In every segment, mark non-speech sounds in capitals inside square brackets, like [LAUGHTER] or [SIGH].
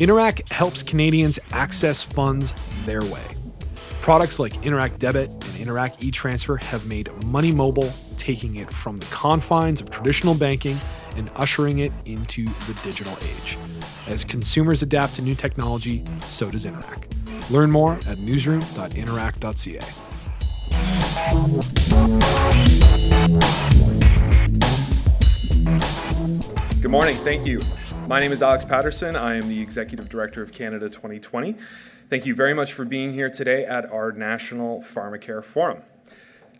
Interac helps Canadians access funds their way. Products like Interac Debit and Interac e-Transfer have made money mobile, taking it from the confines of traditional banking and ushering it into the digital age. As consumers adapt to new technology, so does Interac. Learn more at newsroom.interac.ca. Good morning. Thank you. My name is Alex Paterson. I am the Executive Director of Canada 2020. Thank you very much for being here today at our National Pharmacare Forum.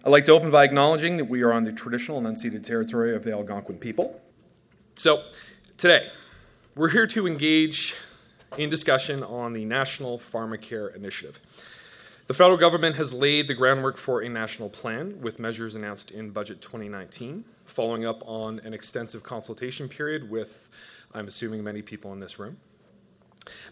I'd like to open by acknowledging that we are on the traditional and unceded territory of the Algonquin people. So, today, we're here to engage in discussion on the National Pharmacare Initiative. The federal government has laid the groundwork for a national plan with measures announced in Budget 2019, following up on an extensive consultation period with, I'm assuming, many people in this room.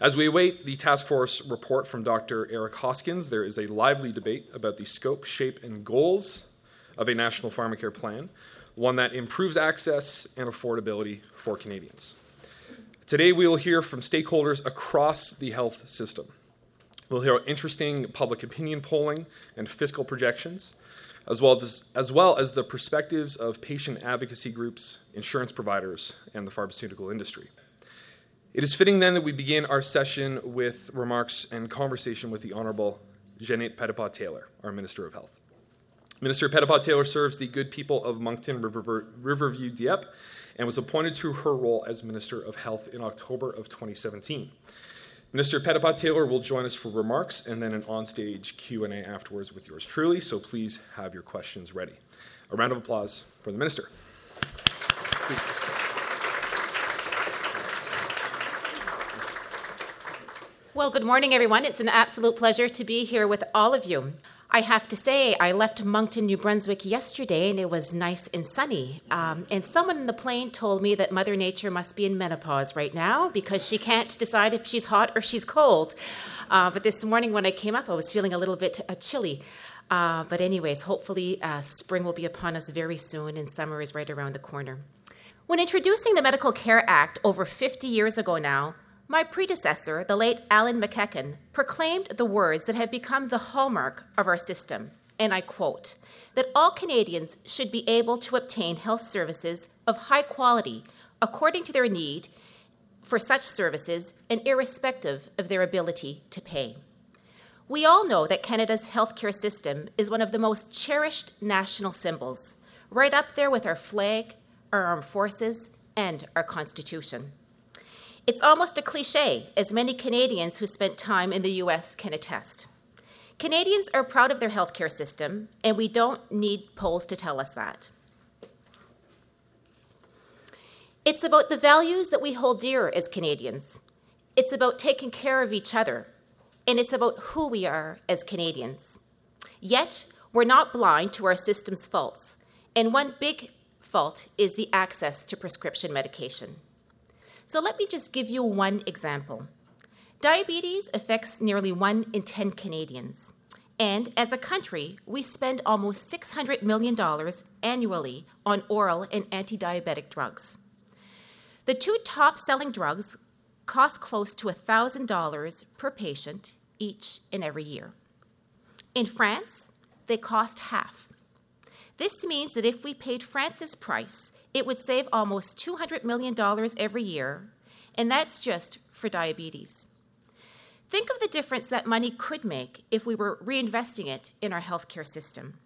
As we await the task force report from Dr. Eric Hoskins, there is a lively debate about the scope, shape, and goals of a national pharmacare plan, one that improves access and affordability for Canadians. Today, we will hear from stakeholders across the health system. We'll hear interesting public opinion polling and fiscal projections, as well as, as well as the perspectives of patient advocacy groups, insurance providers, and the pharmaceutical industry. It is fitting then that we begin our session with remarks and conversation with the Honourable Ginette Petitpas Taylor, our Minister of Health. Minister Petitpas Taylor serves the good people of Moncton, River, Riverview, Dieppe, and was appointed to her role as Minister of Health in October of 2017. Minister Petitpas Taylor will join us for remarks and then an onstage Q&A afterwards with yours truly, so please have your questions ready. A round of applause for the Minister. Please. Well, good morning, everyone. It's an absolute pleasure to be here with all of you. I have to say, I left Moncton, New Brunswick yesterday and it was nice and sunny. Um, and someone in the plane told me that Mother Nature must be in menopause right now because she can't decide if she's hot or she's cold. Uh, but this morning when I came up, I was feeling a little bit uh, chilly. Uh, but, anyways, hopefully uh, spring will be upon us very soon and summer is right around the corner. When introducing the Medical Care Act over 50 years ago now, my predecessor, the late Allan MacEachen, proclaimed the words that have become the hallmark of our system, and I quote, that all Canadians should be able to obtain health services of high quality according to their need for such services and irrespective of their ability to pay. We all know that Canada's healthcare system is one of the most cherished national symbols, right up there with our flag, our armed forces, and our Constitution. It's almost a cliche, as many Canadians who spent time in the US can attest. Canadians are proud of their healthcare system, and we don't need polls to tell us that. It's about the values that we hold dear as Canadians. It's about taking care of each other, and it's about who we are as Canadians. Yet, we're not blind to our system's faults, and one big fault is the access to prescription medication. So let me just give you one example. Diabetes affects nearly 1 in 10 Canadians. And as a country, we spend almost $600 million annually on oral and anti diabetic drugs. The two top selling drugs cost close to $1,000 per patient each and every year. In France, they cost half. This means that if we paid France's price, it would save almost $200 million every year, and that's just for diabetes. Think of the difference that money could make if we were reinvesting it in our healthcare system.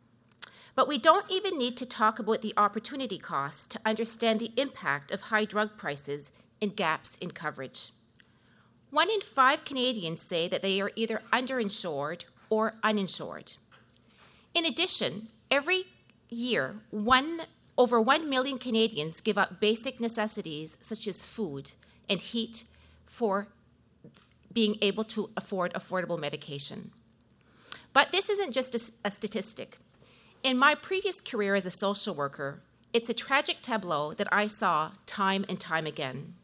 But we don't even need to talk about the opportunity cost to understand the impact of high drug prices and gaps in coverage. One in five Canadians say that they are either underinsured or uninsured. In addition, every year, one over 1 million Canadians give up basic necessities such as food and heat for being able to afford affordable medication. But this isn't just a, a, statistic. In my previous career as a social worker, it's a tragic tableau that I saw time and time again.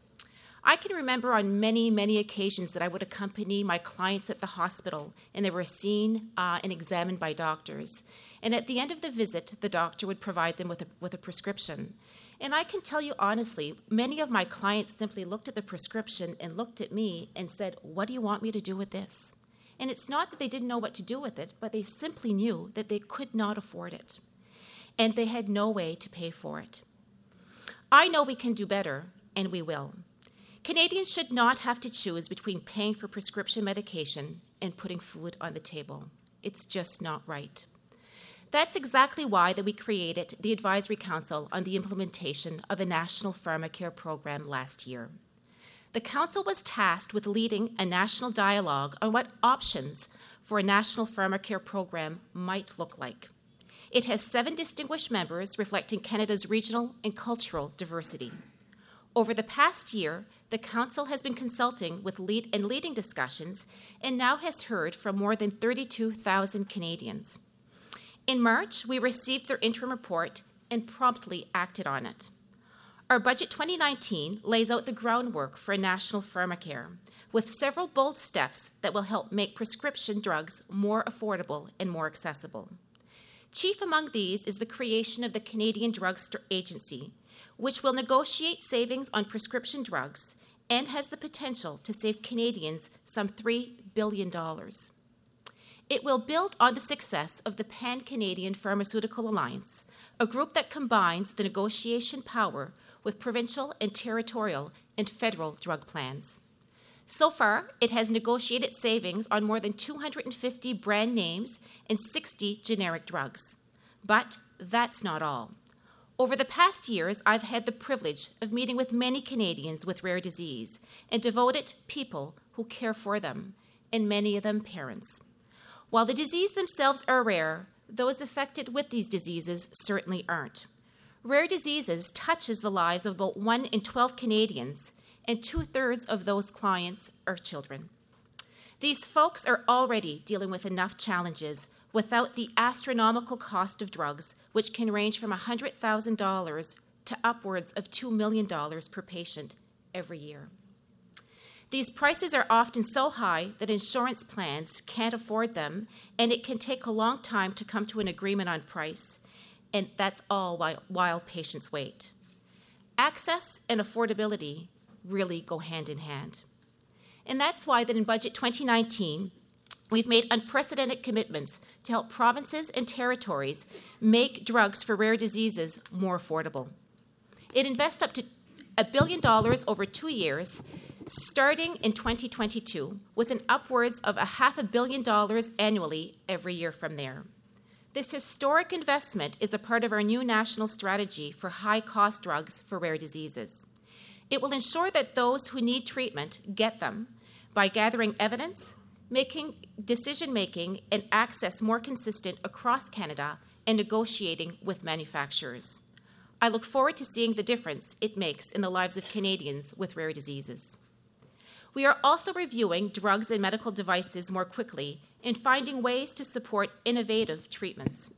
I can remember on many, many occasions that I would accompany my clients at the hospital and they were seen uh, and examined by doctors. And at the end of the visit, the doctor would provide them with a, with a prescription. And I can tell you honestly, many of my clients simply looked at the prescription and looked at me and said, What do you want me to do with this? And it's not that they didn't know what to do with it, but they simply knew that they could not afford it. And they had no way to pay for it. I know we can do better, and we will. Canadians should not have to choose between paying for prescription medication and putting food on the table. It's just not right. That's exactly why that we created the Advisory Council on the implementation of a national pharmacare program last year. The council was tasked with leading a national dialogue on what options for a national pharmacare program might look like. It has seven distinguished members reflecting Canada's regional and cultural diversity. Over the past year, the Council has been consulting with lead and leading discussions and now has heard from more than 32,000 Canadians. In March, we received their interim report and promptly acted on it. Our Budget 2019 lays out the groundwork for a national pharmacare, with several bold steps that will help make prescription drugs more affordable and more accessible. Chief among these is the creation of the Canadian Drugs Agency, which will negotiate savings on prescription drugs and has the potential to save Canadians some $3 billion. It will build on the success of the Pan Canadian Pharmaceutical Alliance, a group that combines the negotiation power with provincial and territorial and federal drug plans. So far, it has negotiated savings on more than 250 brand names and 60 generic drugs. But that's not all. Over the past years, I've had the privilege of meeting with many Canadians with rare disease and devoted people who care for them, and many of them parents. While the disease themselves are rare, those affected with these diseases certainly aren't. Rare diseases touches the lives of about 1 in 12 Canadians, and two-thirds of those clients are children. These folks are already dealing with enough challenges without the astronomical cost of drugs, which can range from $100,000 to upwards of $2 million per patient every year. These prices are often so high that insurance plans can't afford them, and it can take a long time to come to an agreement on price, and that's all while, while patients wait. Access and affordability really go hand in hand. And that's why that in Budget 2019, we've made unprecedented commitments to help provinces and territories make drugs for rare diseases more affordable. It invests up to a billion dollars over two years starting in 2022, with an upwards of a half a billion dollars annually every year from there. This historic investment is a part of our new national strategy for high cost drugs for rare diseases. It will ensure that those who need treatment get them by gathering evidence, making decision making and access more consistent across Canada, and negotiating with manufacturers. I look forward to seeing the difference it makes in the lives of Canadians with rare diseases. We are also reviewing drugs and medical devices more quickly and finding ways to support innovative treatments.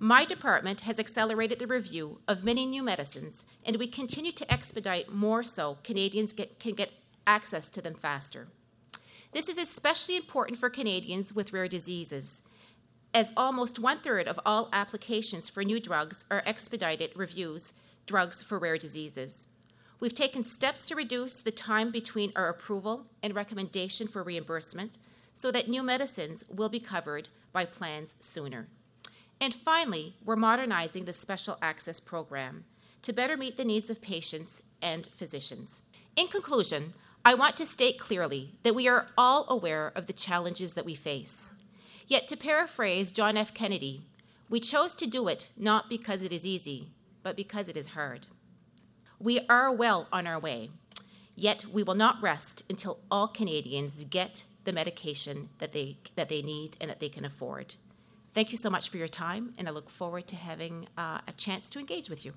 My department has accelerated the review of many new medicines, and we continue to expedite more so Canadians get, can get access to them faster. This is especially important for Canadians with rare diseases, as almost one third of all applications for new drugs are expedited reviews drugs for rare diseases. We've taken steps to reduce the time between our approval and recommendation for reimbursement so that new medicines will be covered by plans sooner. And finally, we're modernizing the Special Access Program to better meet the needs of patients and physicians. In conclusion, I want to state clearly that we are all aware of the challenges that we face. Yet, to paraphrase John F. Kennedy, we chose to do it not because it is easy, but because it is hard. We are well on our way, yet we will not rest until all Canadians get the medication that they, that they need and that they can afford. Thank you so much for your time, and I look forward to having uh, a chance to engage with you.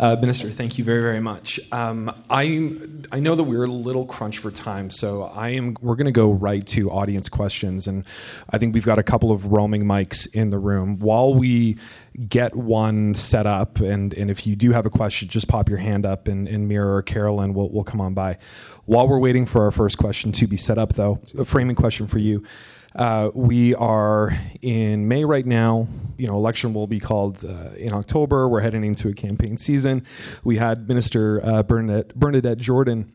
Uh, Minister, thank you very, very much. Um, I I know that we're a little crunched for time, so I am. We're going to go right to audience questions, and I think we've got a couple of roaming mics in the room. While we get one set up, and and if you do have a question, just pop your hand up, and, and Mira or Carolyn will will come on by. While we're waiting for our first question to be set up, though, a framing question for you. Uh, we are in May right now. You know, election will be called uh, in October. We're heading into a campaign season. We had Minister uh, Bernadette, Bernadette Jordan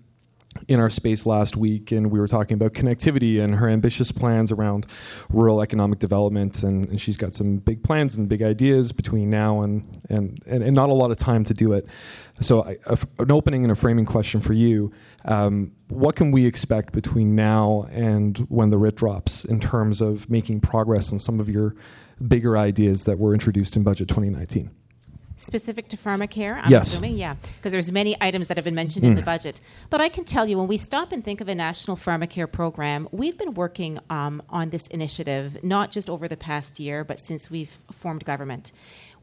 in our space last week, and we were talking about connectivity and her ambitious plans around rural economic development. And, and she's got some big plans and big ideas between now and, and, and, and not a lot of time to do it. So, I, a, an opening and a framing question for you um, What can we expect between now and when the writ drops in terms of making progress on some of your bigger ideas that were introduced in Budget 2019? Specific to pharmacare i'm yes. assuming yeah because there's many items that have been mentioned mm. in the budget but i can tell you when we stop and think of a national pharmacare program we've been working um, on this initiative not just over the past year but since we've formed government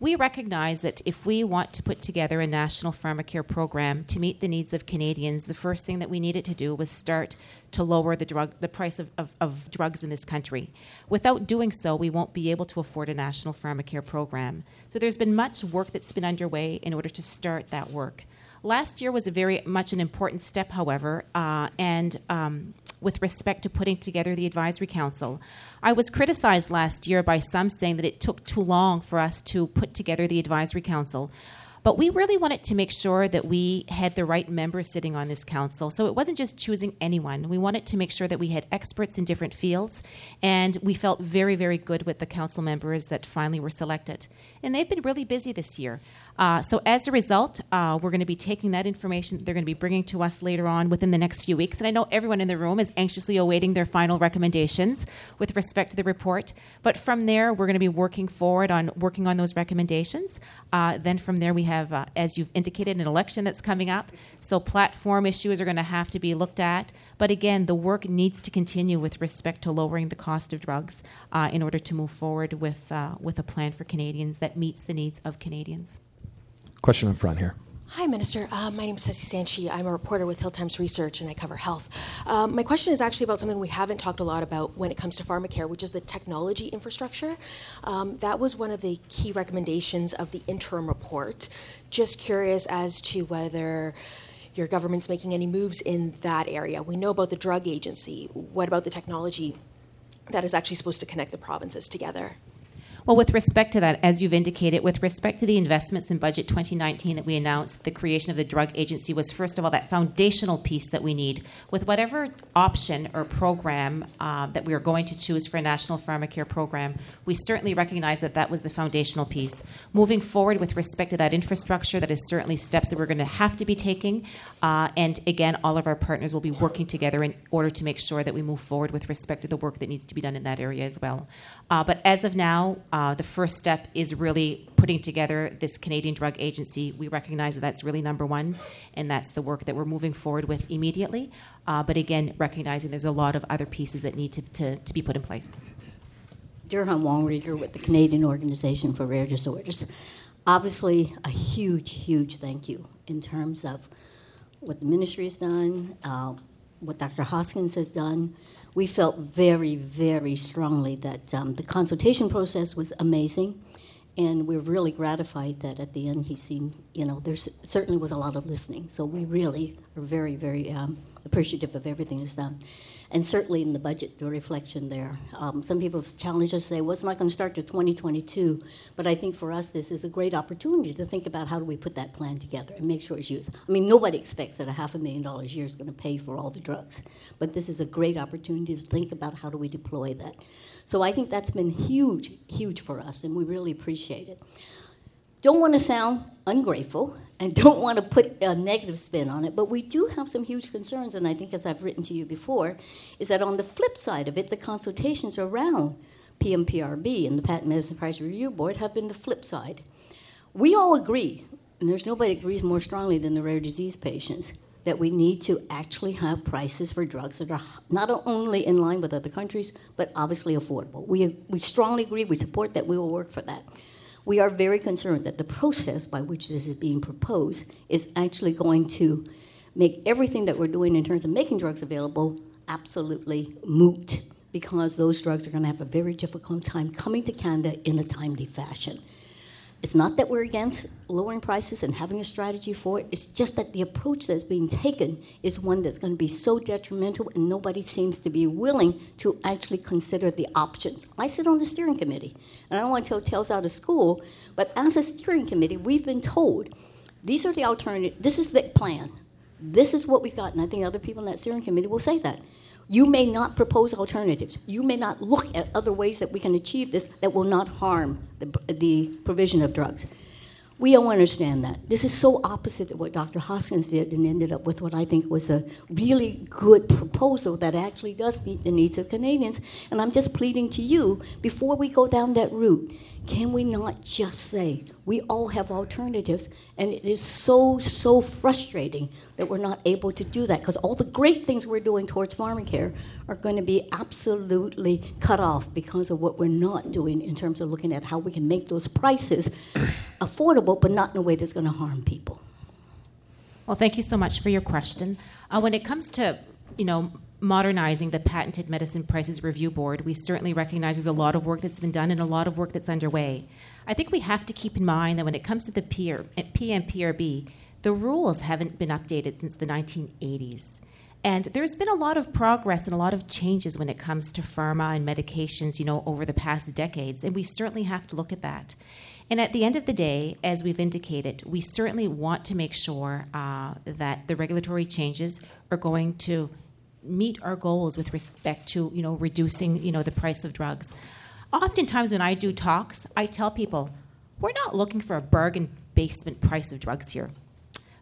we recognize that if we want to put together a national pharmacare program to meet the needs of Canadians, the first thing that we needed to do was start to lower the drug the price of, of, of drugs in this country. Without doing so, we won't be able to afford a national pharmacare program. So there's been much work that's been underway in order to start that work. Last year was a very much an important step, however, uh, and um, with respect to putting together the advisory council. I was criticized last year by some saying that it took too long for us to put together the advisory council. But we really wanted to make sure that we had the right members sitting on this council. So it wasn't just choosing anyone. We wanted to make sure that we had experts in different fields. And we felt very, very good with the council members that finally were selected. And they've been really busy this year. Uh, so as a result, uh, we're going to be taking that information that they're going to be bringing to us later on within the next few weeks. And I know everyone in the room is anxiously awaiting their final recommendations with respect to the report. But from there, we're going to be working forward on working on those recommendations. Uh, then from there, we have, uh, as you've indicated, an election that's coming up. So platform issues are going to have to be looked at. But again, the work needs to continue with respect to lowering the cost of drugs uh, in order to move forward with, uh, with a plan for Canadians that meets the needs of Canadians. Question in front here. Hi, Minister. Uh, my name is Tessie Sanci. I'm a reporter with Hill Times Research, and I cover health. Um, my question is actually about something we haven't talked a lot about when it comes to pharmacare, which is the technology infrastructure. Um, that was one of the key recommendations of the interim report. Just curious as to whether your government's making any moves in that area. We know about the drug agency. What about the technology that is actually supposed to connect the provinces together? Well, with respect to that, as you've indicated, with respect to the investments in budget 2019 that we announced, the creation of the drug agency was first of all that foundational piece that we need. With whatever option or program uh, that we are going to choose for a national pharmacare program, we certainly recognize that that was the foundational piece. Moving forward with respect to that infrastructure, that is certainly steps that we're going to have to be taking. Uh, and again, all of our partners will be working together in order to make sure that we move forward with respect to the work that needs to be done in that area as well. Uh, but as of now, uh, the first step is really putting together this Canadian Drug Agency. We recognize that that's really number one, and that's the work that we're moving forward with immediately. Uh, but again, recognizing there's a lot of other pieces that need to, to, to be put in place. Durhane Wong-Rieger with the Canadian Organization for Rare Disorders. Obviously, a huge, huge thank you in terms of what the ministry has done, uh, what Dr. Hoskins has done, we felt very, very strongly that um, the consultation process was amazing. And we're really gratified that at the end he seemed, you know, there certainly was a lot of listening. So we really are very, very um, appreciative of everything that's done and certainly in the budget, the reflection there. Um, some people have challenged us to say, well, it's not going to start to 2022, but I think for us, this is a great opportunity to think about how do we put that plan together and make sure it's used. I mean, nobody expects that a half a million dollars a year is going to pay for all the drugs, but this is a great opportunity to think about how do we deploy that. So I think that's been huge, huge for us, and we really appreciate it. Don't want to sound ungrateful and [LAUGHS] don't want to put a negative spin on it, but we do have some huge concerns, and I think, as I've written to you before, is that on the flip side of it, the consultations around PMPRB and the Patent Medicine Price Review Board have been the flip side. We all agree, and there's nobody agrees more strongly than the rare disease patients, that we need to actually have prices for drugs that are not only in line with other countries, but obviously affordable. We, we strongly agree, we support that, we will work for that. We are very concerned that the process by which this is being proposed is actually going to make everything that we're doing in terms of making drugs available absolutely moot because those drugs are going to have a very difficult time coming to Canada in a timely fashion. It's not that we're against lowering prices and having a strategy for it. It's just that the approach that's being taken is one that's going to be so detrimental, and nobody seems to be willing to actually consider the options. I sit on the steering committee, and I don't want to tell tales out of school, but as a steering committee, we've been told these are the alternatives. This is the plan. This is what we've got, and I think other people in that steering committee will say that. You may not propose alternatives. You may not look at other ways that we can achieve this that will not harm the, the provision of drugs. We don't understand that. This is so opposite of what Dr. Hoskins did and ended up with what I think was a really good proposal that actually does meet the needs of Canadians. And I'm just pleading to you before we go down that route, can we not just say we all have alternatives? And it is so, so frustrating that we're not able to do that because all the great things we're doing towards pharmacare are going to be absolutely cut off because of what we're not doing in terms of looking at how we can make those prices [CLEARS THROAT] affordable but not in a way that's going to harm people. Well, thank you so much for your question. Uh, when it comes to, you know, modernizing the Patented Medicine Prices Review Board, we certainly recognize there's a lot of work that's been done and a lot of work that's underway. I think we have to keep in mind that when it comes to the PR, PMPRB, the rules haven't been updated since the 1980s. And there's been a lot of progress and a lot of changes when it comes to pharma and medications, you know, over the past decades, and we certainly have to look at that. And at the end of the day, as we've indicated, we certainly want to make sure uh, that the regulatory changes are going to meet our goals with respect to, you know, reducing, you know, the price of drugs. Oftentimes, when I do talks, I tell people, we're not looking for a bargain basement price of drugs here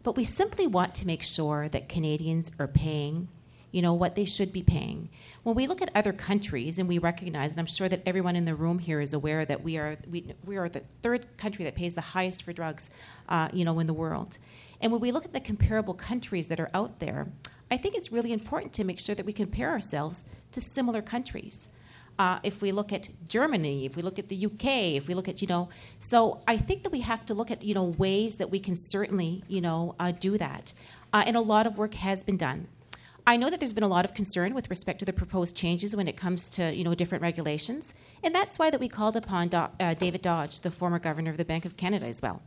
but we simply want to make sure that Canadians are paying, you know, what they should be paying. When we look at other countries and we recognize, and I'm sure that everyone in the room here is aware that we are we, we are the third country that pays the highest for drugs, uh, you know, in the world. And when we look at the comparable countries that are out there, I think it's really important to make sure that we compare ourselves to similar countries. Uh, if we look at Germany, if we look at the UK, if we look at, you know, so I think that we have to look at, you know, ways that we can certainly, you know, uh, do that. Uh, and a lot of work has been done. I know that there's been a lot of concern with respect to the proposed changes when it comes to, you know, different regulations. And that's why that we called upon Do- uh, David Dodge, the former governor of the Bank of Canada as well.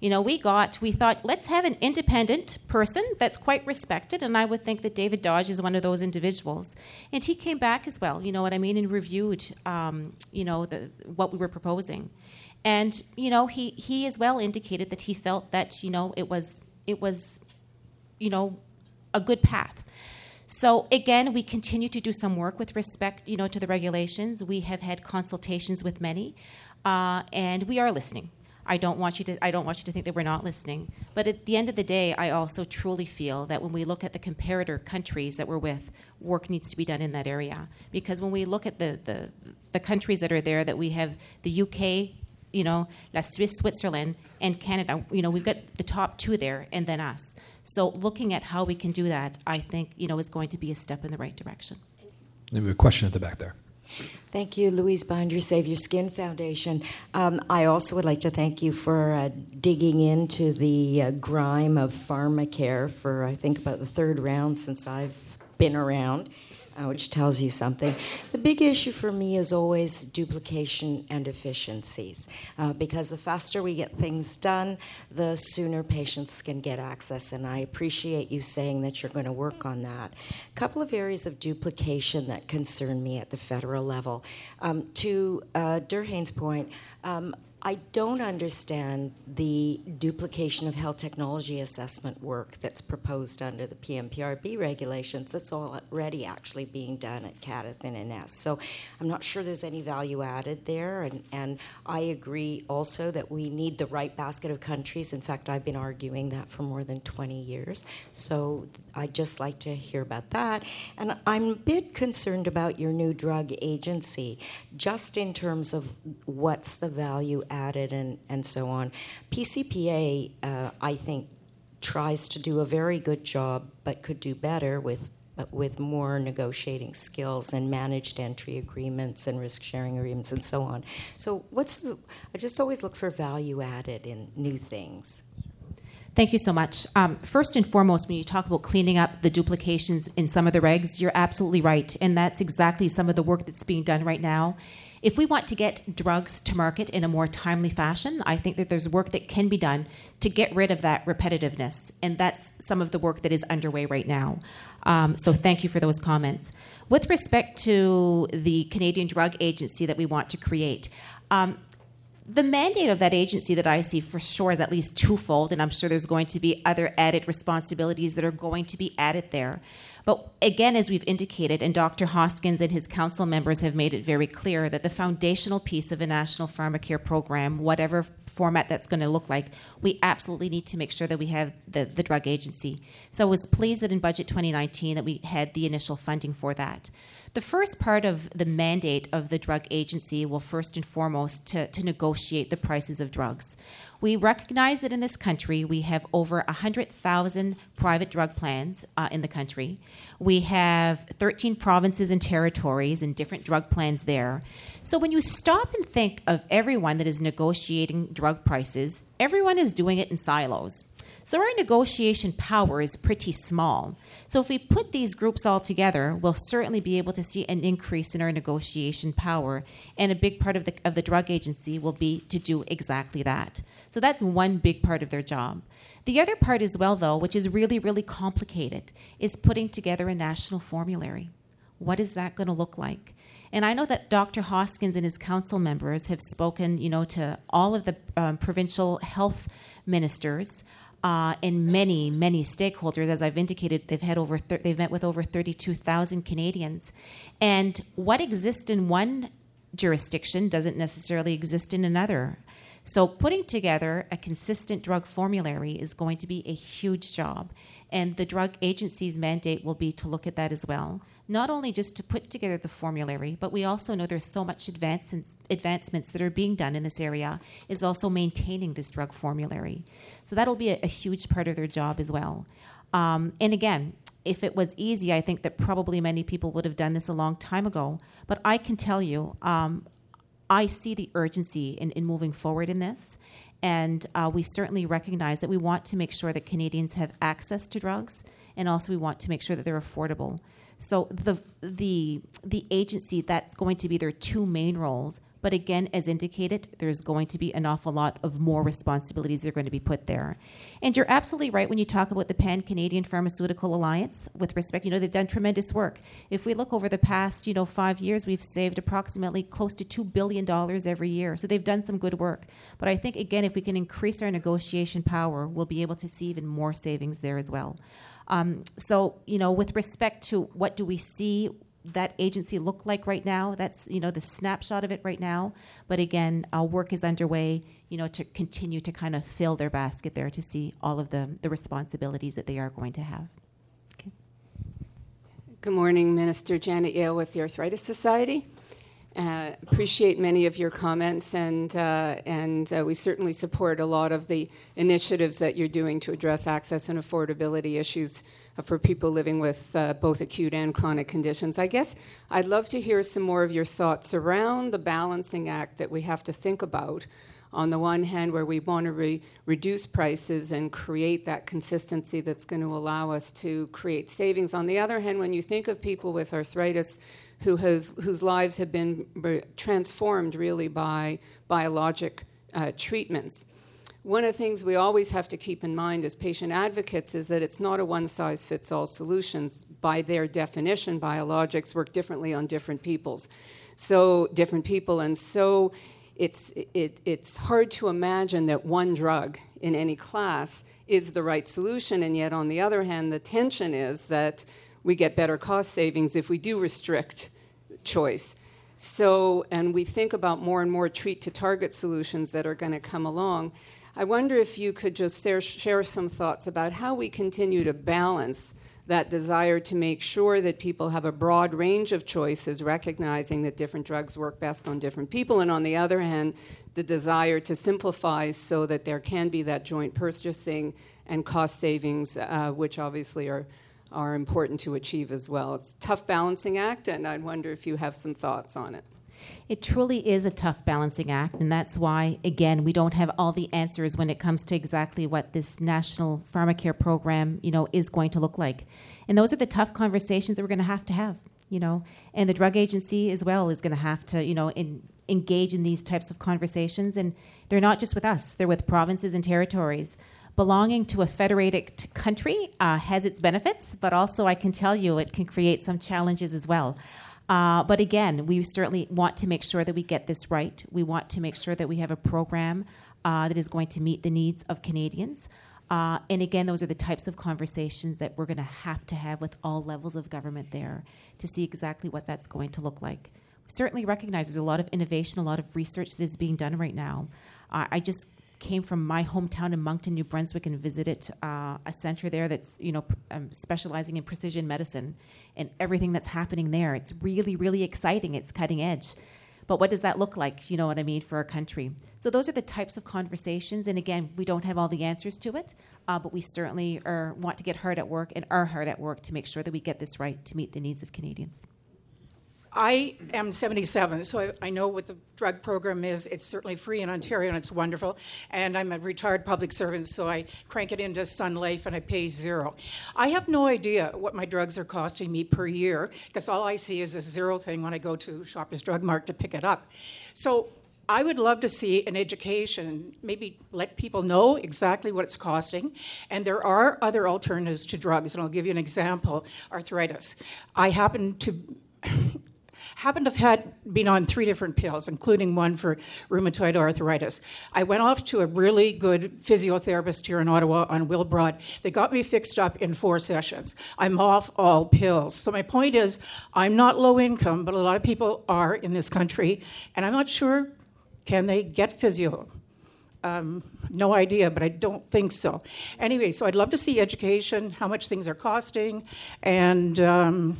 You know, we got, we thought, let's have an independent person that's quite respected. And I would think that David Dodge is one of those individuals. And he came back as well, you know what I mean, and reviewed, um, you know, the, what we were proposing. And, you know, he, he as well indicated that he felt that, you know, it was, it was, you know, a good path. So again, we continue to do some work with respect, you know, to the regulations. We have had consultations with many, uh, and we are listening. I don't want you to I don't want you to think that we're not listening. But at the end of the day, I also truly feel that when we look at the comparator countries that we're with, work needs to be done in that area. Because when we look at the the, the countries that are there, that we have the UK, you know, La Suisse, Switzerland, and Canada, you know, we've got the top two there, and then us. So looking at how we can do that, I think, you know, is going to be a step in the right direction. Have a question at the back there. Thank you, Louise Binder, Save Your Skin Foundation. Um, I also would like to thank you for uh, digging into the uh, grime of pharmacare for, I think, about the third round since I've been around which tells you something. The big issue for me is always duplication and efficiencies, uh, because the faster we get things done, the sooner patients can get access. And I appreciate you saying that you're going to work on that. A couple of areas of duplication that concern me at the federal level. Um, to uh, Durhane's point, um, I don't understand the duplication of health technology assessment work that's proposed under the PMPRB regulations. That's already actually being done at CADTH and INESSS. So I'm not sure there's any value added there. And, and I agree also that we need the right basket of countries. In fact, I've been arguing that for more than 20 years. So I'd just like to hear about that. And I'm a bit concerned about your new drug agency, just in terms of what's the value added and, and so on. PCPA, uh, I think, tries to do a very good job, but could do better with with more negotiating skills and managed entry agreements and risk sharing agreements and so on. So, what's the, I just always look for value added in new things. Thank you so much. Um, first and foremost, when you talk about cleaning up the duplications in some of the regs, you're absolutely right. And that's exactly some of the work that's being done right now. If we want to get drugs to market in a more timely fashion, I think that there's work that can be done to get rid of that repetitiveness. And that's some of the work that is underway right now. Um, so thank you for those comments. With respect to the Canadian Drug Agency that we want to create, um, the mandate of that agency that I see for sure is at least twofold, and I'm sure there's going to be other added responsibilities that are going to be added there. But again, as we've indicated, and Dr. Hoskins and his council members have made it very clear that the foundational piece of a national pharmacare program, whatever format that's going to look like, we absolutely need to make sure that we have the, the drug agency. So I was pleased that in budget 2019 that we had the initial funding for that. The first part of the mandate of the drug agency will first and foremost to, to negotiate the prices of drugs. We recognize that in this country we have over 100,000 private drug plans uh, in the country. We have 13 provinces and territories and different drug plans there. So when you stop and think of everyone that is negotiating drug prices, everyone is doing it in silos. So our negotiation power is pretty small. So if we put these groups all together, we'll certainly be able to see an increase in our negotiation power. And a big part of the, of the drug agency will be to do exactly that. So that's one big part of their job. The other part as well, though, which is really, really complicated, is putting together a national formulary. What is that going to look like? And I know that Dr. Hoskins and his council members have spoken, you know, to all of the um, provincial health ministers uh, and many, many stakeholders. As I've indicated, they've had over thir- they've met with over 32,000 Canadians, and what exists in one jurisdiction doesn't necessarily exist in another. So, putting together a consistent drug formulary is going to be a huge job. And the drug agency's mandate will be to look at that as well. Not only just to put together the formulary, but we also know there's so much advancements, advancements that are being done in this area, is also maintaining this drug formulary. So that'll be a, a huge part of their job as well. Um, and again, if it was easy, I think that probably many people would have done this a long time ago. But I can tell you, um, I see the urgency in, in moving forward in this. And uh, we certainly recognize that we want to make sure that Canadians have access to drugs, and also we want to make sure that they're affordable. So the the the agency that's going to be their two main roles but again, as indicated, there's going to be an awful lot of more responsibilities that are going to be put there. And you're absolutely right when you talk about the Pan Canadian Pharmaceutical Alliance with respect, you know, they've done tremendous work. If we look over the past, you know, five years, we've saved approximately close to $2 billion every year. So they've done some good work. But I think, again, if we can increase our negotiation power, we'll be able to see even more savings there as well. Um, so, you know, with respect to what do we see that agency look like right now. That's you know the snapshot of it right now. But again, our work is underway. You know to continue to kind of fill their basket there to see all of the the responsibilities that they are going to have. Okay. Good morning, Minister Janet Yale with the Arthritis Society. Uh, appreciate many of your comments, and uh, and uh, we certainly support a lot of the initiatives that you're doing to address access and affordability issues for people living with uh, both acute and chronic conditions. I guess I'd love to hear some more of your thoughts around the balancing act that we have to think about. On the one hand, where we want to re- reduce prices and create that consistency that's going to allow us to create savings. On the other hand, when you think of people with arthritis who has, whose lives have been re- transformed really by biologic uh, treatments, one of the things we always have to keep in mind as patient advocates is that it's not a one size fits all solution. By their definition, biologics work differently on different peoples. So, different people. And so, it's, it, it's hard to imagine that one drug in any class is the right solution. And yet, on the other hand, the tension is that we get better cost savings if we do restrict choice. So, and we think about more and more treat to target solutions that are going to come along. I wonder if you could just share, share some thoughts about how we continue to balance that desire to make sure that people have a broad range of choices, recognizing that different drugs work best on different people, and on the other hand, the desire to simplify so that there can be that joint purchasing and cost savings, uh, which obviously are are important to achieve as well. It's a tough balancing act, and I wonder if you have some thoughts on it. It truly is a tough balancing act, and that's why, again, we don't have all the answers when it comes to exactly what this national pharmacare program, you know, is going to look like. And those are the tough conversations that we're going to have to have, you know. And the drug agency as well is going to have to, you know, in, engage in these types of conversations. And they're not just with us; they're with provinces and territories. Belonging to a federated country uh, has its benefits, but also I can tell you it can create some challenges as well. Uh, but again, we certainly want to make sure that we get this right. We want to make sure that we have a program uh, that is going to meet the needs of Canadians. Uh, and again, those are the types of conversations that we're going to have to have with all levels of government there to see exactly what that's going to look like. We certainly recognize there's a lot of innovation, a lot of research that is being done right now. Uh, I just came from my hometown in Moncton, New Brunswick, and visited uh, a center there that's you know pr- um, specializing in precision medicine and everything that's happening there. It's really, really exciting. It's cutting edge. But what does that look like? You know what I mean for our country. So those are the types of conversations. And again, we don't have all the answers to it, uh, but we certainly are, want to get hard at work and are hard at work to make sure that we get this right to meet the needs of Canadians. I am 77, so I, I, know what the drug program is. It's certainly free in Ontario and it's wonderful. And I'm a retired public servant, so I crank it into Sun Life and I pay zero. I have no idea what my drugs are costing me per year because all I see is this zero thing when I go to Shoppers Drug Mart to pick it up. So I would love to see an education, maybe let people know exactly what it's costing. And there are other alternatives to drugs, and I'll give you an example arthritis. I happen to happened to have had been on three different pills, including one for rheumatoid arthritis. I went off to a really good physiotherapist here in Ottawa on Wilbrod. They got me fixed up in four sessions. I'm off all pills. So my point is, I'm not low income, but a lot of people are in this country, and I'm not sure can they get physio. Um, no idea, but I don't think so. Anyway, so I'd love to see education, how much things are costing, and um,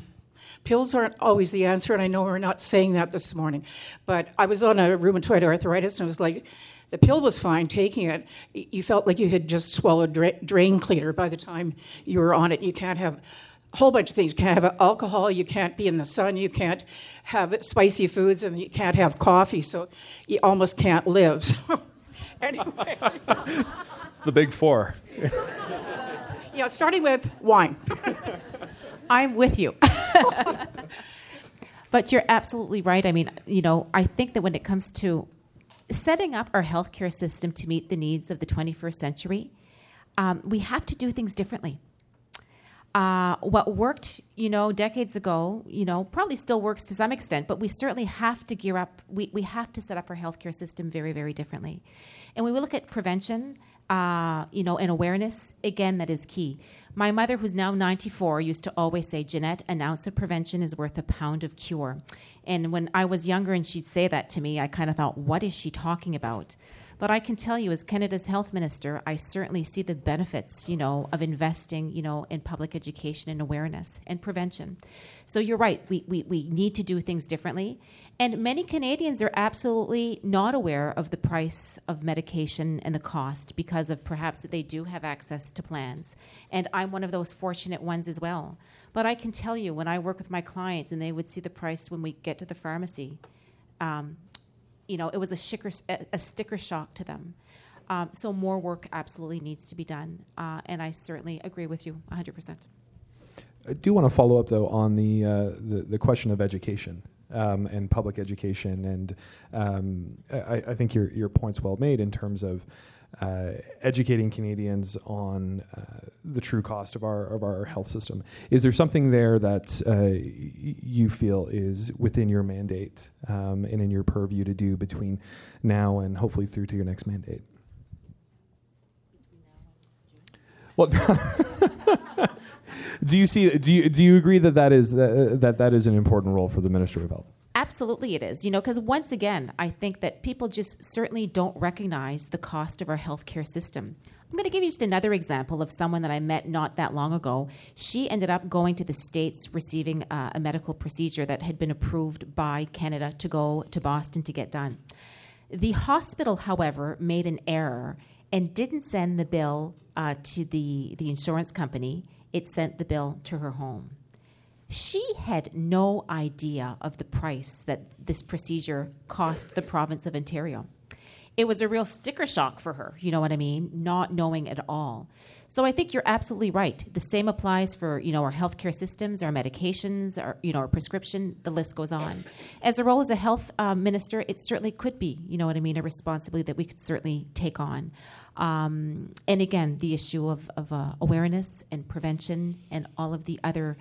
Pills aren't always the answer, and I know we're not saying that this morning. But I was on a rheumatoid arthritis, and it was like, the pill was fine taking it. You felt like you had just swallowed dra- drain cleaner by the time you were on it. You can't have a whole bunch of things. You can't have alcohol, you can't be in the sun, you can't have spicy foods, and you can't have coffee, so you almost can't live. [LAUGHS] So, [LAUGHS] anyway. it's the big four. yeah, starting with wine. [LAUGHS] I'm with you. [LAUGHS] but you're absolutely right. I mean, you know, I think that when it comes to setting up our healthcare system to meet the needs of the 21st century, um, we have to do things differently. Uh, what worked, you know, decades ago, you know, probably still works to some extent, but we certainly have to gear up. We, we have to set up our healthcare system very, very differently. And when we look at prevention, uh, you know, and awareness, again, that is key. My mother, who's now 94, used to always say, Ginette, an ounce of prevention is worth a pound of cure. And when I was younger and she'd say that to me, I kind of thought, what is she talking about? But I can tell you, as Canada's health minister, I certainly see the benefits, you know, of investing, you know, in public education and awareness and prevention. So you're right, we, we, we need to do things differently. And many Canadians are absolutely not aware of the price of medication and the cost because of perhaps that they do have access to plans. And I'm one of those fortunate ones as well. But I can tell you, when I work with my clients and they would see the price when we get to the pharmacy, um, you know, it was a, sticker, a sticker shock to them. Um, so more work absolutely needs to be done, uh, and I certainly agree with you 100%. I do want to follow up though on the uh, the, the, question of education um, and public education, and um, I, I, think your your point's well made in terms of uh, educating Canadians on uh, the true cost of our of our health system. Is there something there that uh, you feel is within your mandate um, and in your purview to do between now and hopefully through to your next mandate? Well. [LAUGHS] do you see? Do you do you agree that that is that, that that is an important role for the Ministry of Health? Absolutely, it is. You know, because once again, I think that people just certainly don't recognize the cost of our healthcare system. I'm going to give you just another example of someone that I met not that long ago. She ended up going to the States receiving uh, a medical procedure that had been approved by Canada to go to Boston to get done. The hospital, however, made an error and didn't send the bill uh, to the, the insurance company it sent the bill to her home. She had no idea of the price that this procedure cost the province of Ontario. It was a real sticker shock for her, you know what I mean? Not knowing at all. So I think you're absolutely right. The same applies for, you know, our healthcare systems, our medications, our, you know, our prescription, the list goes on. As a role as a health uh, minister, it certainly could be, you know what I mean, a responsibility that we could certainly take on. Um, and again, the issue of, of uh, awareness and prevention and all of the other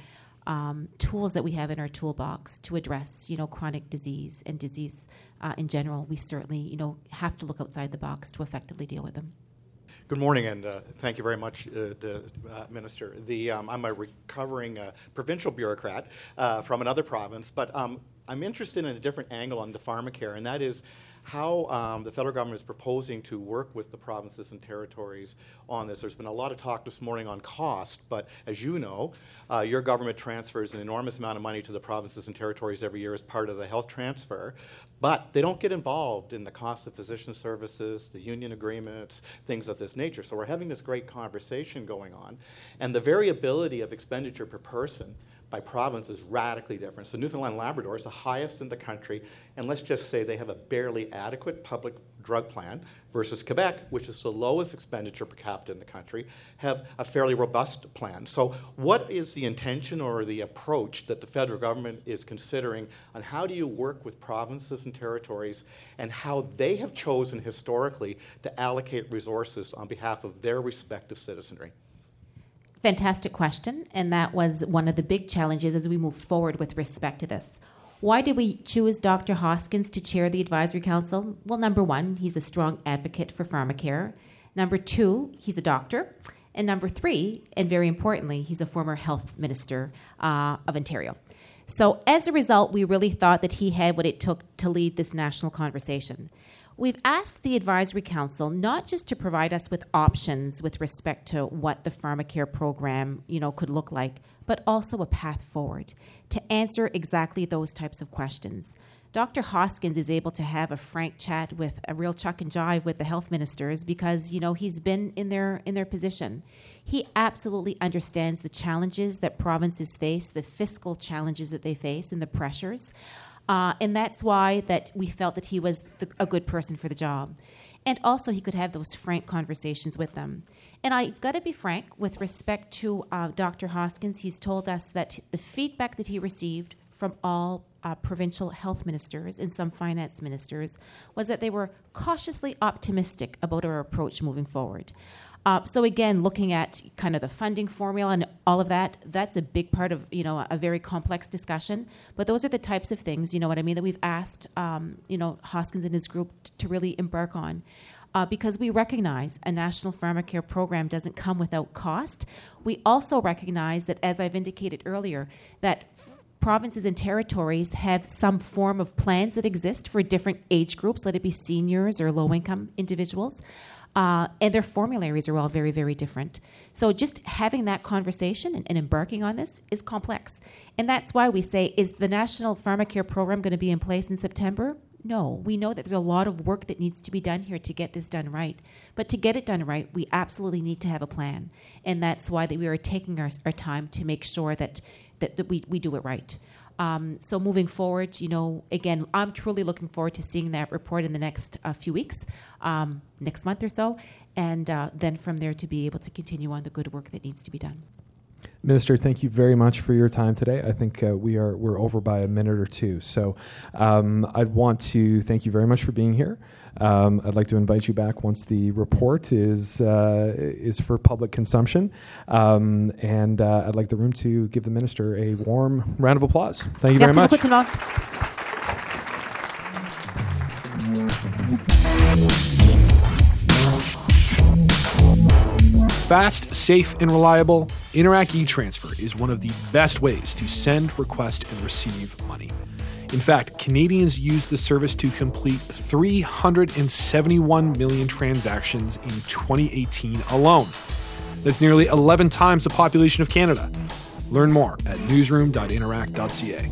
um, tools that we have in our toolbox to address, you know, chronic disease and disease uh, in general, we certainly, you know, have to look outside the box to effectively deal with them. Good morning, and uh, thank you very much, uh, the, uh, Minister. The, um, I'm a recovering uh, provincial bureaucrat uh, from another province, but um, I'm interested in a different angle on the pharmacare, and that is how um, the federal government is proposing to work with the provinces and territories on this. There's been a lot of talk this morning on cost, but as you know, uh, your government transfers an enormous amount of money to the provinces and territories every year as part of the health transfer, but they don't get involved in the cost of physician services, the union agreements, things of this nature. So we're having this great conversation going on, and the variability of expenditure per person by province is radically different. So Newfoundland and Labrador is the highest in the country, and let's just say they have a barely adequate public drug plan versus Quebec, which is the lowest expenditure per capita in the country, have a fairly robust plan. So what is the intention or the approach that the federal government is considering on how do you work with provinces and territories and how they have chosen historically to allocate resources on behalf of their respective citizenry? Fantastic question. And that was one of the big challenges as we move forward with respect to this. Why did we choose Dr. Hoskins to chair the advisory council? Well, number one, he's a strong advocate for pharmacare. Number two, he's a doctor. And number three, and very importantly, he's a former health minister uh, of Ontario. So, as a result, we really thought that he had what it took to lead this national conversation. We've asked the Advisory Council not just to provide us with options with respect to what the pharmacare program, you know, could look like, but also a path forward to answer exactly those types of questions. Dr. Hoskins is able to have a frank chat with a real chuck and jive with the health ministers because you know he's been in their in their position. He absolutely understands the challenges that provinces face, the fiscal challenges that they face, and the pressures. Uh, and that's why that we felt that he was the, a good person for the job. And also, he could have those frank conversations with them. And I've got to be frank with respect to uh, Dr. Hoskins. He's told us that the feedback that he received from all uh, provincial health ministers and some finance ministers was that they were cautiously optimistic about our approach moving forward. Uh, so again, looking at kind of the funding formula and all of that, that's a big part of you know a very complex discussion. But those are the types of things, you know what I mean, that we've asked um, you know Hoskins and his group t- to really embark on. Uh, because we recognize a national pharmacare program doesn't come without cost. We also recognize that, as I've indicated earlier, that provinces and territories have some form of plans that exist for different age groups, let it be seniors or low income individuals. Uh, and their formularies are all very, very different. So just having that conversation and, and, embarking on this is complex. And that's why we say, is the National Pharmacare Program going to be in place in September? No. We know that there's a lot of work that needs to be done here to get this done right. But to get it done right, we absolutely need to have a plan. And that's why that we are taking our, our time to make sure that, that, that we, we do it right. Um, so moving forward, you know, again, I'm truly looking forward to seeing that report in the next uh, few weeks, um, next month or so, and uh, then from there to be able to continue on the good work that needs to be done. Minister, thank you very much for your time today. I think uh, we are we're over by a minute or two, so um, I'd want to thank you very much for being here. Um, I'd like to invite you back once the report is uh, is for public consumption, um, and uh, I'd like the room to give the minister a warm round of applause. Thank you very much. Fast, safe, and reliable, Interac e-Transfer is one of the best ways to send, request, and receive money. In fact, Canadians used the service to complete 371 million transactions in 2018 alone. That's nearly 11 times the population of Canada. Learn more at newsroom.interac.ca.